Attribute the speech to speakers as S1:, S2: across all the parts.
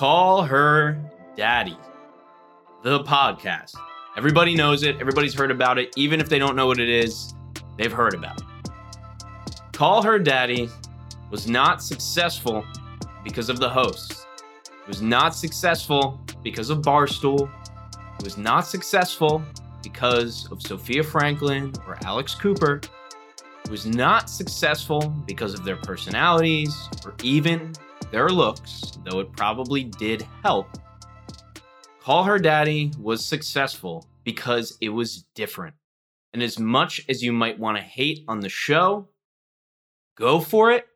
S1: Call Her Daddy, the podcast. Everybody knows it, everybody's heard about it. Even if they don't know what it is, they've heard about it. Call Her Daddy was not successful because of the hosts. It was not successful because of Barstool. It was not successful because of Sofia Franklyn or Alex Cooper. It was not successful because of their personalities or even their looks, though it probably did help. Call Her Daddy was successful because it was different. And as much as you might want to hate on the show, go for it.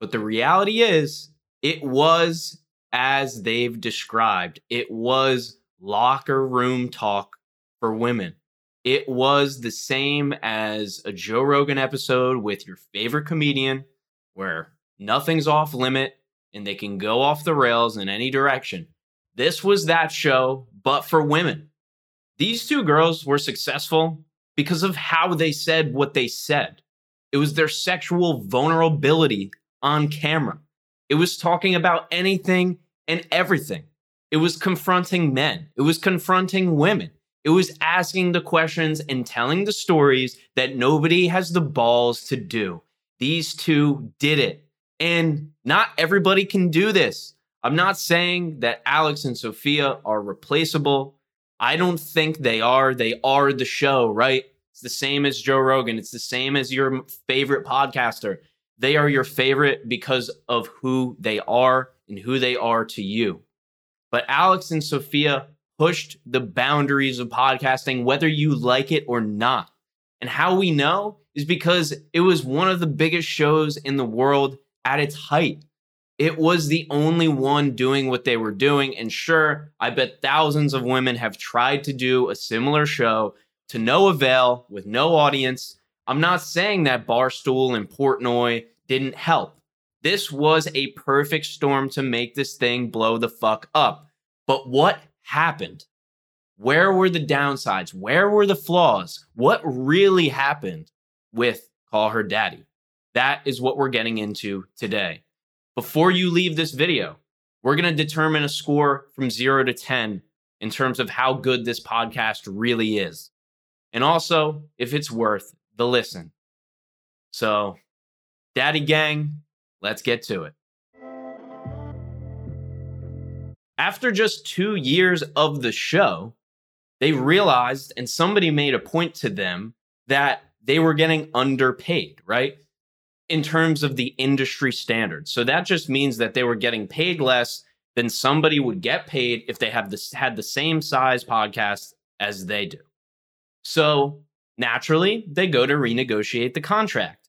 S1: But the reality is, it was as they've described. It was locker room talk for women. It was the same as a Joe Rogan episode with your favorite comedian where nothing's off limit and they can go off the rails in any direction. This was that show, but for women. These two girls were successful because of how they said what they said. It was their sexual vulnerability on camera. It was talking about anything and everything. It was confronting men. It was confronting women. It was asking the questions and telling the stories that nobody has the balls to do. These two did it. And not everybody can do this. I'm not saying that Alex and Sofia are replaceable. I don't think they are. They are the show, right? It's the same as Joe Rogan. It's the same as your favorite podcaster. They are your favorite because of who they are and who they are to you. But Alex and Sofia pushed the boundaries of podcasting, whether you like it or not. And how we know is because it was one of the biggest shows in the world at its height. It was the only one doing what they were doing. And sure, I bet thousands of women have tried to do a similar show to no avail with no audience. I'm not saying that Barstool and Portnoy didn't help. This was a perfect storm to make this thing blow the fuck up. But what happened? Where were the downsides? Where were the flaws? What really happened with Call Her Daddy? That is what we're getting into today. Before you leave this video, we're going to determine a score from 0 to 10 in terms of how good this podcast really is. And also, if it's worth the listen. So, Daddy Gang, let's get to it. After just two years of the show, they realized, and somebody made a point to them, that they were getting underpaid, right? In terms of the industry standards. So that just means that they were getting paid less than somebody would get paid if they have this had the same size podcast as they do. So naturally, they go to renegotiate the contract.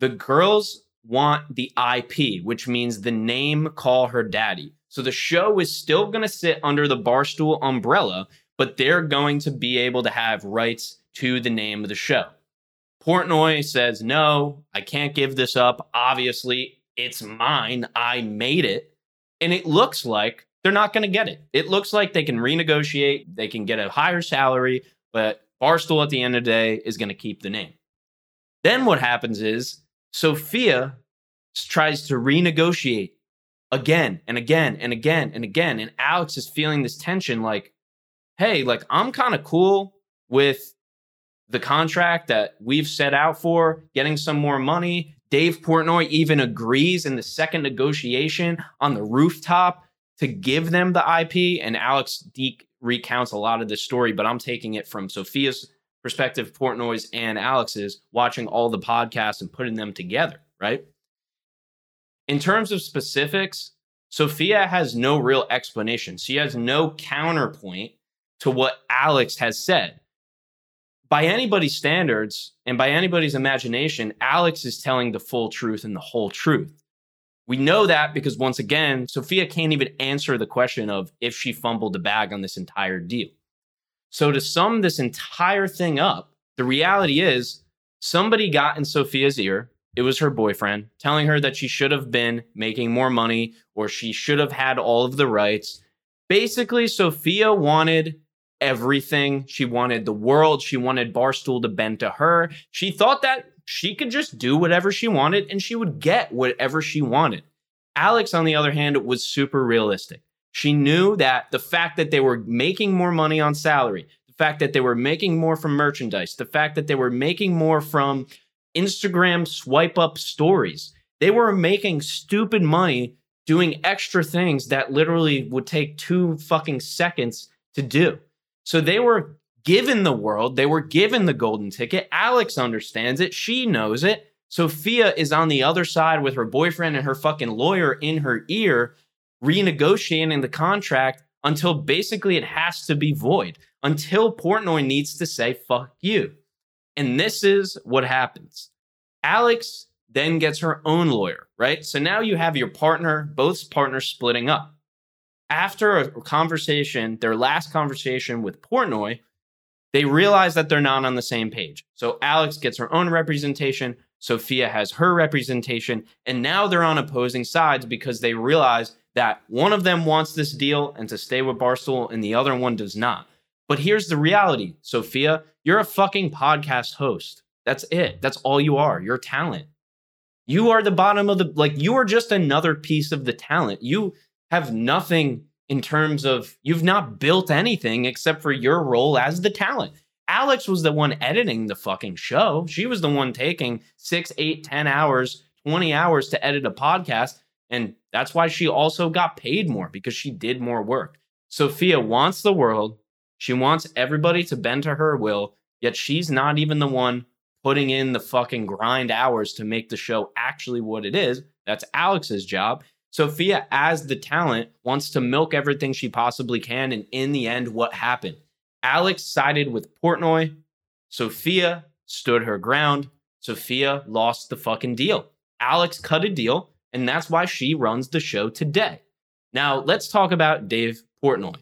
S1: The girls want the IP, which means the name call her daddy. So the show is still going to sit under the Barstool umbrella, but they're going to be able to have rights to the name of the show. Portnoy says, No, I can't give this up. Obviously, it's mine. I made it. And it looks like they're not going to get it. It looks like they can renegotiate, they can get a higher salary, but Barstool at the end of the day is going to keep the name. Then what happens is Sofia tries to renegotiate again and again and again and again. And Alex is feeling this tension like, hey, like I'm kind of cool with the contract that we've set out for, getting some more money. Dave Portnoy even agrees in the second negotiation on the rooftop to give them the IP. And Alex Deek recounts a lot of this story, but I'm taking it from Sofia's perspective, Portnoy's and Alex's, watching all the podcasts and putting them together, right? In terms of specifics, Sofia has no real explanation. She has no counterpoint to what Alex has said. By anybody's standards and by anybody's imagination, Alex is telling the full truth and the whole truth. We know that because once again, Sofia can't even answer the question of if she fumbled the bag on this entire deal. So to sum this entire thing up, the reality is somebody got in Sofia's ear it was her boyfriend telling her that she should have been making more money or she should have had all of the rights. Basically, Sofia wanted everything. She wanted the world. She wanted Barstool to bend to her. She thought that she could just do whatever she wanted and she would get whatever she wanted. Alex, on the other hand, was super realistic. She knew that the fact that they were making more money on salary, the fact that they were making more from merchandise, the fact that they were making more from Instagram swipe up stories, they were making stupid money doing extra things that literally would take two fucking seconds to do. So they were given the world, they were given the golden ticket. Alex understands it, she knows it. Sofia is on the other side with her boyfriend and her fucking lawyer in her ear, renegotiating the contract until basically it has to be void, until Portnoy needs to say, fuck you. And this is what happens. Alex then gets her own lawyer, right? So now you have your partner, both partners splitting up. After a conversation, their last conversation with Portnoy, they realize that they're not on the same page. So Alex gets her own representation, Sofia has her representation, and now they're on opposing sides because they realize that one of them wants this deal and to stay with Barstool, and the other one does not. But here's the reality, Sofia, you're a fucking podcast host. That's it. That's all you are. You're talent. You are the bottom of the like you are just another piece of the talent. You have nothing in terms of you've not built anything except for your role as the talent. Alex was the one editing the fucking show. She was the one taking six, eight, ten hours, 20 hours to edit a podcast. And that's why she also got paid more because she did more work. Sofia wants the world. She wants everybody to bend to her will, yet she's not even the one putting in the fucking grind hours to make the show actually what it is. That's Alex's job. Sofia, as the talent, wants to milk everything she possibly can. And in the end, what happened? Alex sided with Portnoy. Sofia stood her ground. Sofia lost the fucking deal. Alex cut a deal, and that's why she runs the show today. Now, let's talk about Dave Portnoy.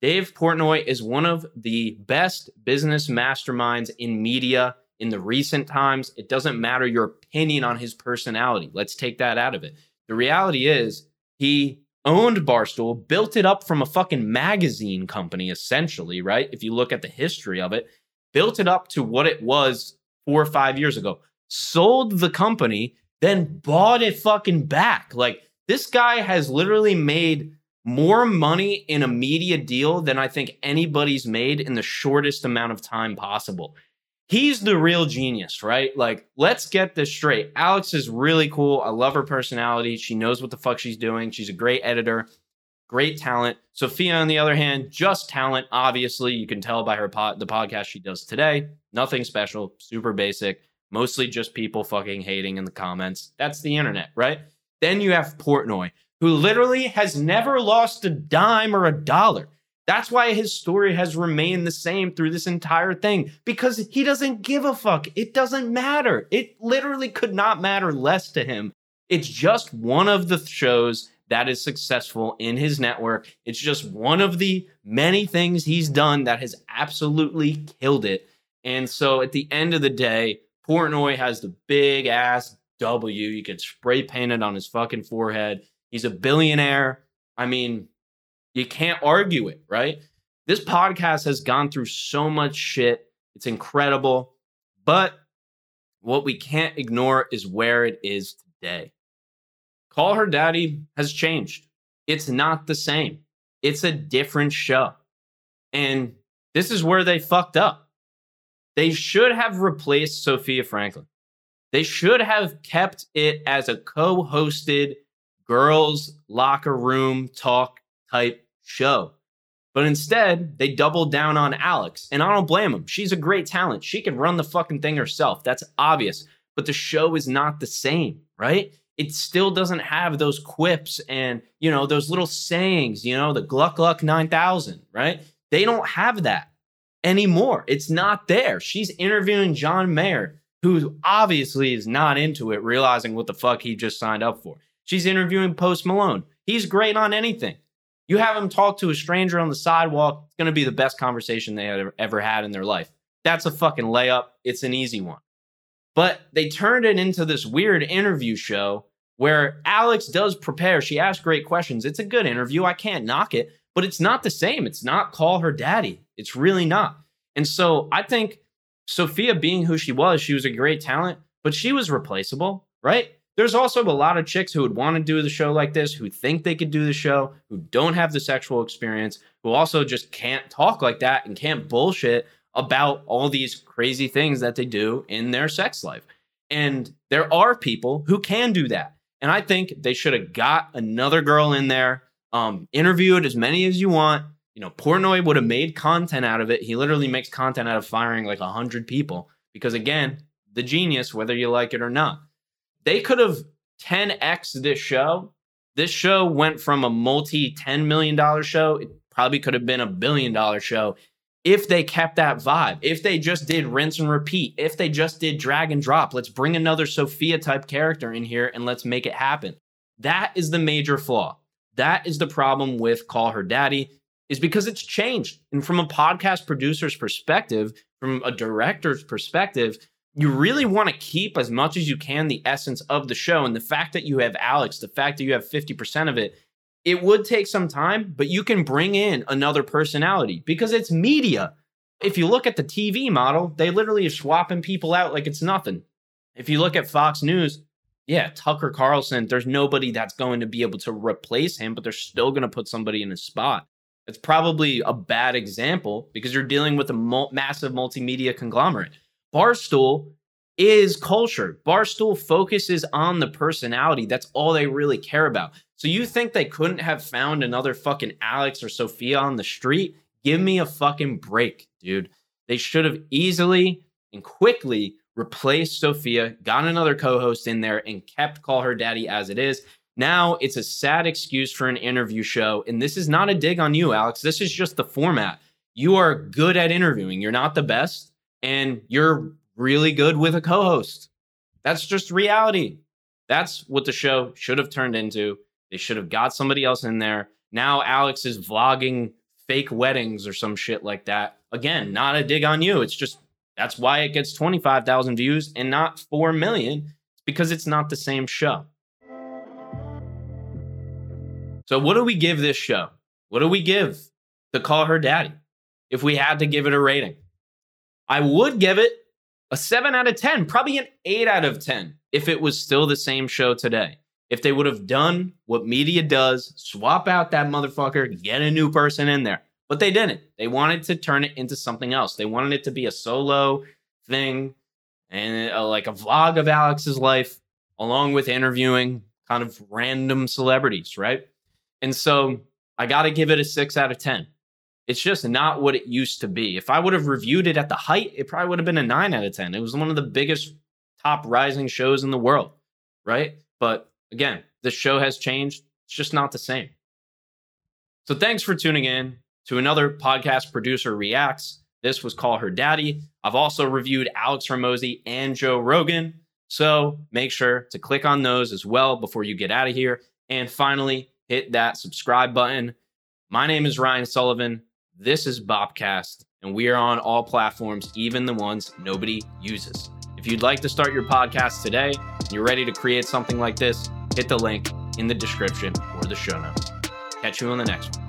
S1: Dave Portnoy is one of the best business masterminds in media in the recent times. It doesn't matter your opinion on his personality. Let's take that out of it. The reality is, he owned Barstool, built it up from a fucking magazine company, essentially, right? If you look at the history of it, built it up to what it was four or five years ago, sold the company, then bought it fucking back. Like, this guy has literally made more money in a media deal than I think anybody's made in the shortest amount of time possible he's the real genius, right? Like, let's get this straight. Alex is really cool. I love her personality. She knows what the fuck she's doing. She's a great editor, great talent. Sofia, on the other hand, just talent. Obviously, you can tell by her pod, the podcast she does today. Nothing special, super basic, mostly just people fucking hating in the comments. That's the internet, right? Then you have Portnoy, who literally has never lost a dime or a dollar. That's why his story has remained the same through this entire thing because he doesn't give a fuck. It doesn't matter. It literally could not matter less to him. It's just one of the shows that is successful in his network. It's just one of the many things he's done that has absolutely killed it. And so at the end of the day, Portnoy has the big ass W. You can spray paint it on his fucking forehead. He's a billionaire. I mean, you can't argue it, right? This podcast has gone through so much shit. It's incredible. But what we can't ignore is where it is today. Call Her Daddy has changed. It's not the same, it's a different show. And this is where they fucked up. They should have replaced Sofia Franklyn. They should have kept it as a co hosted girls' locker room talk type show. But instead, they doubled down on Alex. And I don't blame them. She's a great talent. She can run the fucking thing herself. That's obvious. But the show is not the same, right? It still doesn't have those quips and, you know, those little sayings, you know, the Gluck Gluck 9000, right? They don't have that anymore. It's not there. She's interviewing John Mayer, who obviously is not into it, realizing what the fuck he just signed up for. She's interviewing Post Malone. He's great on anything. You have them talk to a stranger on the sidewalk, it's going to be the best conversation they ever, ever had in their life. That's a fucking layup. It's an easy one. But they turned it into this weird interview show where Alex does prepare. She asks great questions. It's a good interview. I can't knock it, but it's not the same. It's not call her daddy. It's really not. And so I think Sofia being who she was, she was a great talent, but she was replaceable, right? There's also a lot of chicks who would want to do the show like this, who think they could do the show, who don't have the sexual experience, who also just can't talk like that and can't bullshit about all these crazy things that they do in their sex life. And there are people who can do that. And I think they should have got another girl in there, um, interviewed as many as you want. You know, Portnoy would have made content out of it. He literally makes content out of firing like 100 people because, again, the genius, whether you like it or not. They could have 10x this show. This show went from a multi $10 million show, it probably could have been a billion dollar show if they kept that vibe, if they just did rinse and repeat, if they just did drag and drop, let's bring another Sofia type character in here and let's make it happen. That is the major flaw. That is the problem with Call Her Daddy, is because it's changed. And from a podcast producer's perspective, from a director's perspective, you really want to keep as much as you can the essence of the show. And the fact that you have Alex, the fact that you have 50% of it, it would take some time, but you can bring in another personality because it's media. If you look at the TV model, they literally are swapping people out like it's nothing. If you look at Fox News, yeah, Tucker Carlson, there's nobody that's going to be able to replace him, but they're still going to put somebody in his spot. It's probably a bad example because you're dealing with a mul- massive multimedia conglomerate. Barstool is culture. Barstool focuses on the personality. That's all they really care about. So you think they couldn't have found another fucking Alex or Sofia on the street? Give me a fucking break, dude. They should have easily and quickly replaced Sofia, got another co host in there, and kept Call Her Daddy as it is. Now it's a sad excuse for an interview show. And this is not a dig on you, Alex. This is just the format. You are good at interviewing. You're not the best and you're really good with a co-host. That's just reality. That's what the show should have turned into. They should have got somebody else in there. Now Alex is vlogging fake weddings or some shit like that. Again, not a dig on you. It's just that's why it gets 25,000 views and not 4 million. It's because it's not the same show. So, what do we give this show? What do we give to Call Her Daddy if we had to give it a rating? I would give it a 7 out of 10, probably an 8 out of 10 if it was still the same show today. If they would have done what media does, swap out that motherfucker, get a new person in there. But they didn't. They wanted to turn it into something else. They wanted it to be a solo thing and uh, like a vlog of Alex's life, along with interviewing kind of random celebrities, right? And so I got to give it a six out of 10. It's just not what it used to be. If I would have reviewed it at the height, it probably would have been a nine out of 10. It was one of the biggest top rising shows in the world, right? But again, the show has changed. It's just not the same. So thanks for tuning in to another podcast producer reacts. This was Call Her Daddy. I've also reviewed Alex Hormozi and Joe Rogan. So make sure to click on those as well before you get out of here. And finally, hit that subscribe button. My name is Ryan Sullivan. This is Bopcast, and we are on all platforms, even the ones nobody uses. If you'd like to start your podcast today, and you're ready to create something like this, hit the link in the description or the show notes. Catch you on the next one.